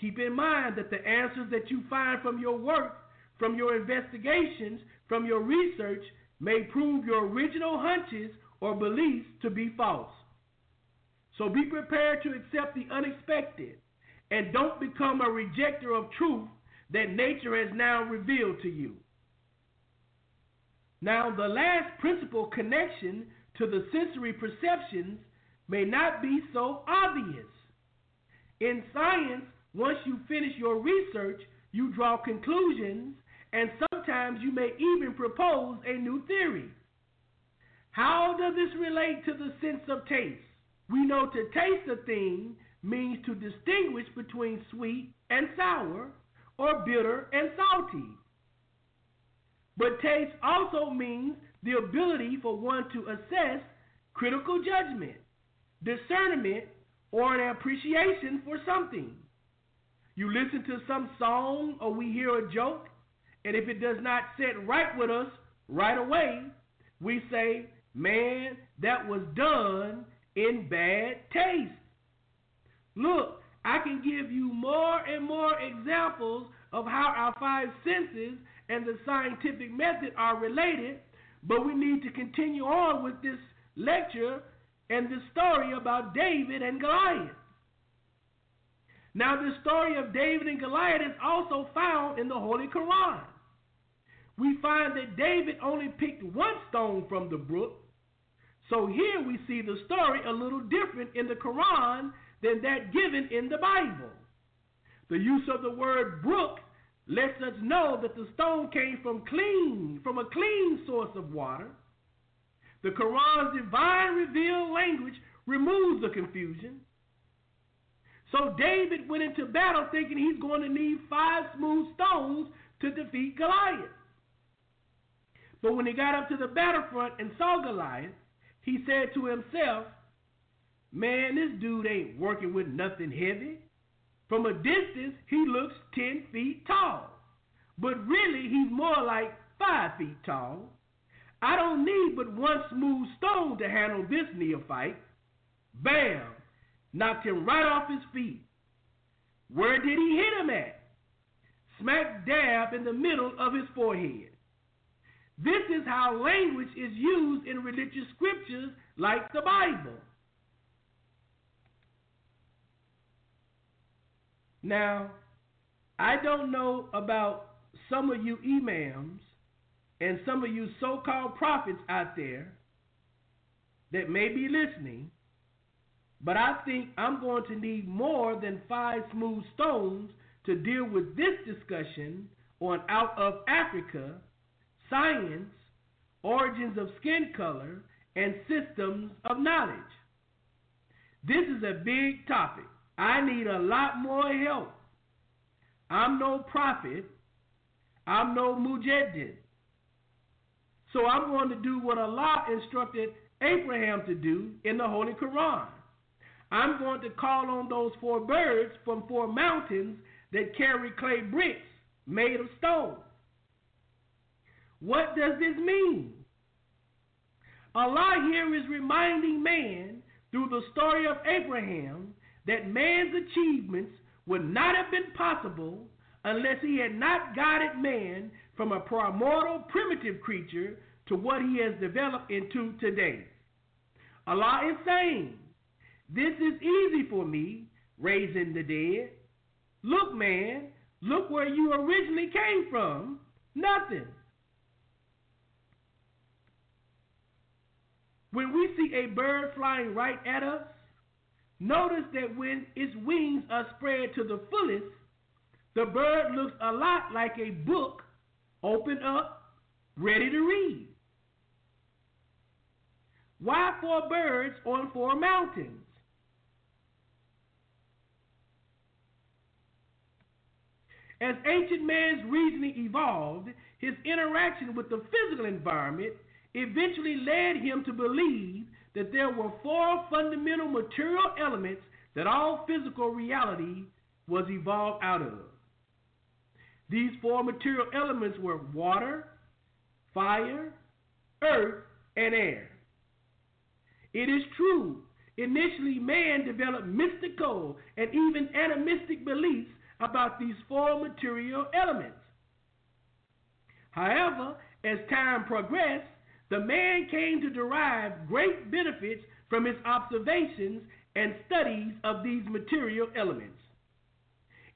Keep in mind that the answers that you find from your work, from your investigations, from your research may prove your original hunches or beliefs to be false. So be prepared to accept the unexpected and don't become a rejecter of truth that nature has now revealed to you. Now, the last principal connection to the sensory perceptions may not be so obvious. In science, once you finish your research, you draw conclusions, and sometimes you may even propose a new theory. How does this relate to the sense of taste? We know to taste a thing means to distinguish between sweet and sour, or bitter and salty. But taste also means the ability for one to assess critical judgment, discernment, or an appreciation for something. You listen to some song or we hear a joke, and if it does not sit right with us right away, we say, Man, that was done in bad taste. Look, I can give you more and more examples of how our five senses and the scientific method are related, but we need to continue on with this lecture and the story about David and Goliath. Now, the story of David and Goliath is also found in the Holy Quran. We find that David only picked one stone from the brook. So here we see the story a little different in the Quran than that given in the Bible. The use of the word brook lets us know that the stone came from clean, from a clean source of water. The Quran's divine revealed language removes the confusion. So David went into battle thinking he's going to need five smooth stones to defeat Goliath. But when he got up to the battlefront and saw Goliath, he said to himself, Man, this dude ain't working with nothing heavy. From a distance, he looks 10 feet tall. But really, he's more like 5 feet tall. I don't need but one smooth stone to handle this neophyte. Bam! Knocked him right off his feet. Where did he hit him at? Smack dab in the middle of his forehead. This is how language is used in religious scriptures like the Bible. Now, I don't know about some of you imams and some of you so called prophets out there that may be listening, but I think I'm going to need more than five smooth stones to deal with this discussion on Out of Africa, science, origins of skin color, and systems of knowledge. This is a big topic. I need a lot more help. I'm no prophet. I'm no mujaddid. So I'm going to do what Allah instructed Abraham to do in the Holy Quran. I'm going to call on those four birds from four mountains that carry clay bricks made of stone. What does this mean? Allah here is reminding man through the story of Abraham that man's achievements would not have been possible unless he had not guided man from a primordial primitive creature to what he has developed into today. Allah is saying, This is easy for me, raising the dead. Look, man, look where you originally came from. Nothing. When we see a bird flying right at us, notice that when its wings are spread to the fullest, the bird looks a lot like a book open up, ready to read. Why four birds on four mountains? As ancient man's reasoning evolved, his interaction with the physical environment eventually led him to believe that there were four fundamental material elements that all physical reality was evolved out of. These four material elements were water, fire, earth, and air. It is true, initially man developed mystical and even animistic beliefs about these four material elements. However, as time progressed, the man came to derive great benefits from his observations and studies of these material elements.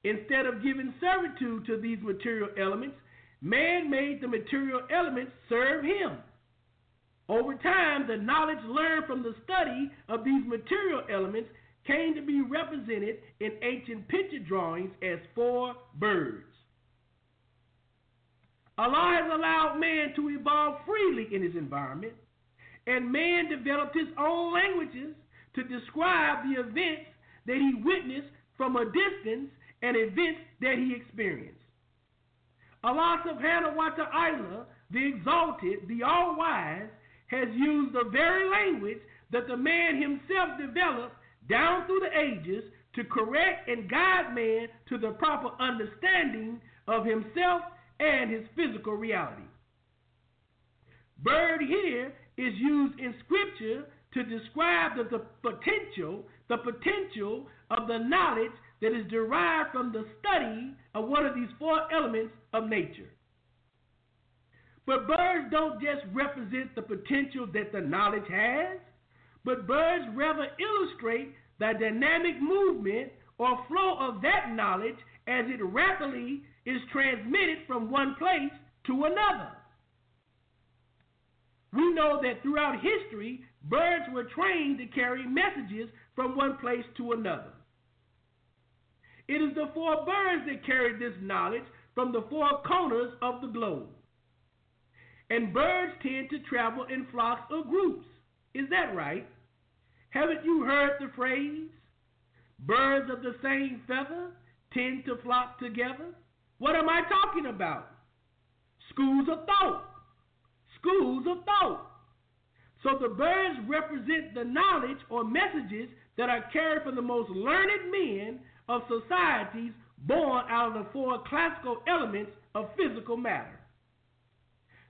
Instead of giving servitude to these material elements, man made the material elements serve him. Over time, the knowledge learned from the study of these material elements came to be represented in ancient picture drawings as four birds. Allah has allowed man to evolve freely in his environment, and man developed his own languages to describe the events that he witnessed from a distance and events that he experienced. Allah subhanahu wa ta'ala, the exalted, the all wise, has used the very language that the man himself developed down through the ages to correct and guide man to the proper understanding of himself and his physical reality. Bird here is used in scripture to describe the, the potential, the potential of the knowledge that is derived from the study of one of these four elements of nature. But birds don't just represent the potential that the knowledge has, but birds rather illustrate the dynamic movement or flow of that knowledge as it rapidly is transmitted from one place to another. We know that throughout history, birds were trained to carry messages from one place to another. It is the four birds that carried this knowledge from the four corners of the globe. And birds tend to travel in flocks or groups. Is that right? Haven't you heard the phrase, birds of the same feather tend to flock together? What am I talking about? Schools of thought. Schools of thought. So the birds represent the knowledge or messages that are carried from the most learned men of societies born out of the four classical elements of physical matter.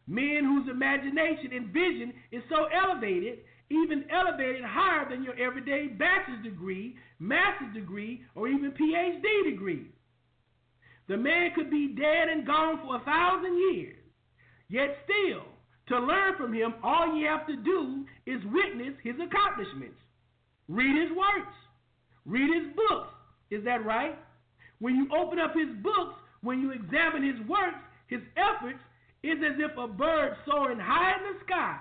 Men whose imagination and vision is so elevated, even elevated higher than your everyday bachelor's degree, master's degree, or even PhD degree. The man could be dead and gone for a thousand years. Yet still, to learn from him, all you have to do is witness his accomplishments. Read his works. Read his books. Is that right? When you open up his books, when you examine his works, his efforts, it's as if a bird soaring high in the sky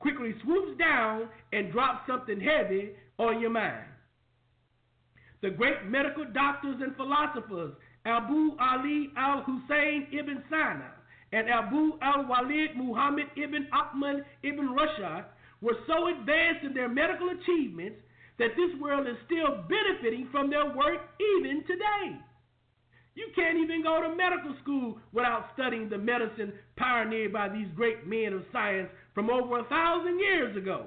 quickly swoops down and drops something heavy on your mind. The great medical doctors and philosophers Abu Ali al Hussein ibn Sina and Abu al Walid Muhammad ibn Ahmad ibn Rushd were so advanced in their medical achievements that this world is still benefiting from their work even today. You can't even go to medical school without studying the medicine pioneered by these great men of science from over a thousand years ago.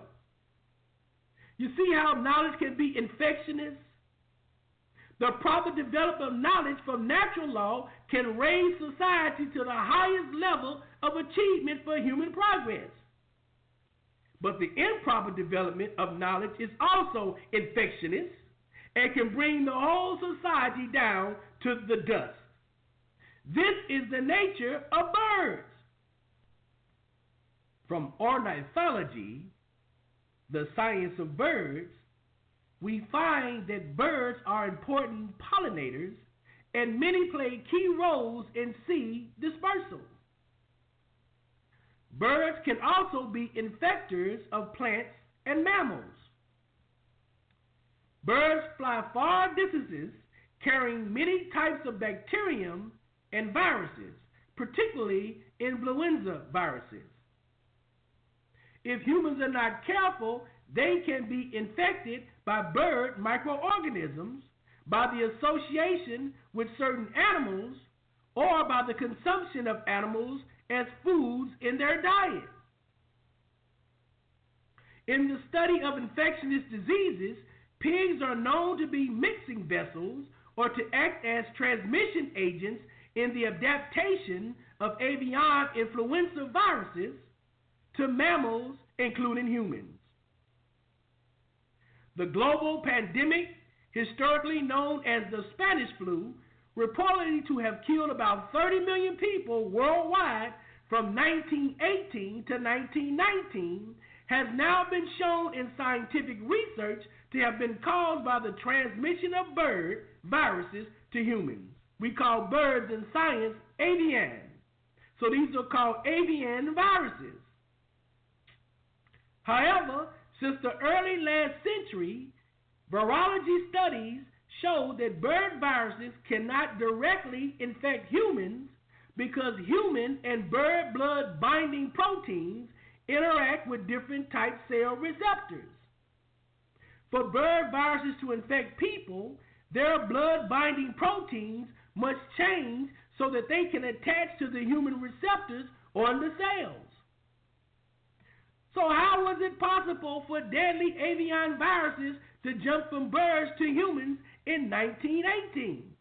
You see how knowledge can be infectious the proper development of knowledge from natural law can raise society to the highest level of achievement for human progress. But the improper development of knowledge is also infectious and can bring the whole society down to the dust. This is the nature of birds. From ornithology, the science of birds, we find that birds are important pollinators and many play key roles in seed dispersal. Birds can also be infectors of plants and mammals. Birds fly far distances carrying many types of bacterium and viruses, particularly influenza viruses. If humans are not careful, they can be infected by bird microorganisms, by the association with certain animals, or by the consumption of animals as foods in their diet. In the study of infectious diseases, pigs are known to be mixing vessels or to act as transmission agents in the adaptation of avian influenza viruses to mammals, including humans. The global pandemic, historically known as the Spanish flu, reportedly to have killed about 30 million people worldwide from 1918 to 1919, has now been shown in scientific research to have been caused by the transmission of bird viruses to humans. We call birds in science avian. So these are called avian viruses. However, since the early last century, virology studies show that bird viruses cannot directly infect humans because human and bird blood binding proteins interact with different type cell receptors. For bird viruses to infect people, their blood binding proteins must change so that they can attach to the human receptors on the cells. So, how was it possible for deadly avian viruses to jump from birds to humans in 1918?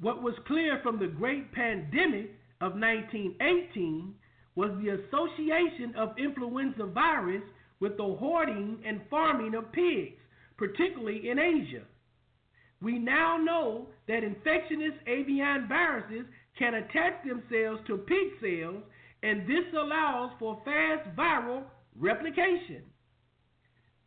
What was clear from the great pandemic of 1918 was the association of influenza virus with the hoarding and farming of pigs, particularly in Asia. We now know that infectious avian viruses can attach themselves to pig cells, and this allows for fast viral replication.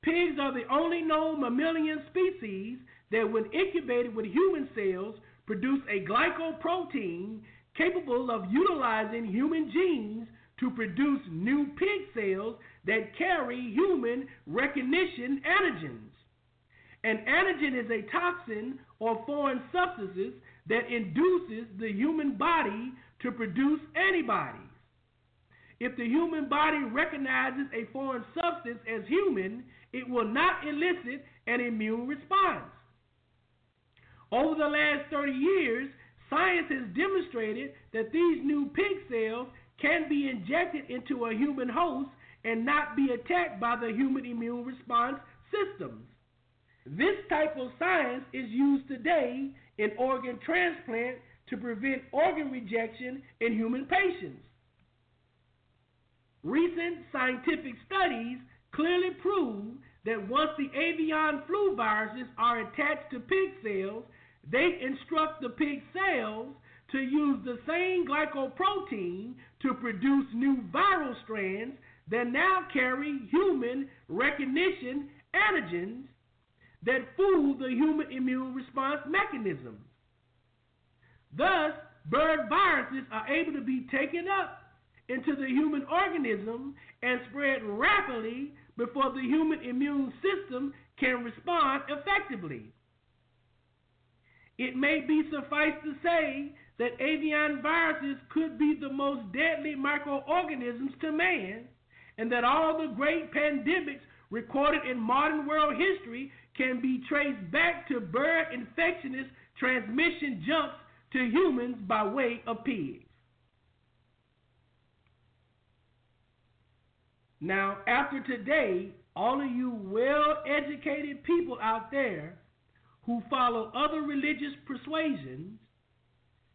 Pigs are the only known mammalian species that, when incubated with human cells, produce a glycoprotein capable of utilizing human genes to produce new pig cells that carry human recognition antigens. An antigen is a toxin or foreign substances that induces the human body to produce antibodies. If the human body recognizes a foreign substance as human, it will not elicit an immune response. Over the last 30 years, science has demonstrated that these new pig cells can be injected into a human host and not be attacked by the human immune response systems. This type of science is used today in organ transplant to prevent organ rejection in human patients. Recent scientific studies clearly prove that once the avian flu viruses are attached to pig cells, they instruct the pig cells to use the same glycoprotein to produce new viral strands that now carry human recognition antigens that fool the human immune response mechanism. Thus, bird viruses are able to be taken up into the human organism and spread rapidly before the human immune system can respond effectively. It may be suffice to say that avian viruses could be the most deadly microorganisms to man, and that all the great pandemics recorded in modern world history can be traced back to bird infectious transmission jumps to humans by way of pigs. Now, after today, all of you well educated people out there who follow other religious persuasions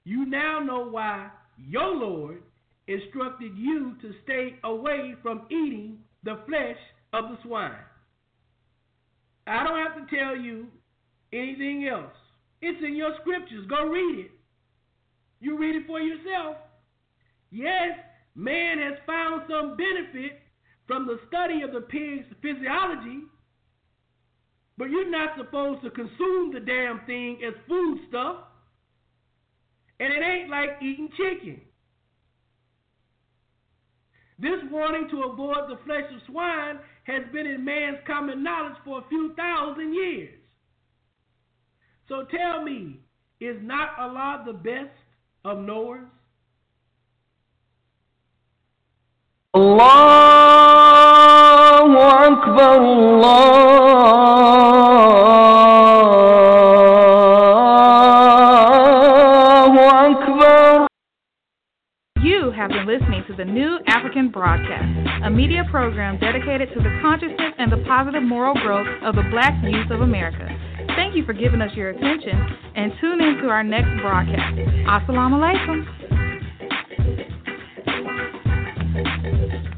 you now know why your Lord instructed you to stay away from eating the flesh of the swine. I don't have to tell you anything else. It's in your scriptures. Go read it. You read it for yourself. Yes, man has found some benefit from the study of the pig's physiology, but you're not supposed to consume the damn thing as food stuff. And it ain't like eating chicken. This warning to avoid the flesh of swine has been in man's common knowledge for a few thousand years. So tell me, is not Allah the best of knowers? الله أكبر الله أكبر You have been listening to the New African Broadcast, a media program dedicated to the consciousness and the positive moral growth of the black youth of America. Thank you for giving us your attention and tune in to our next broadcast. Assalamu alaikum. Thank you.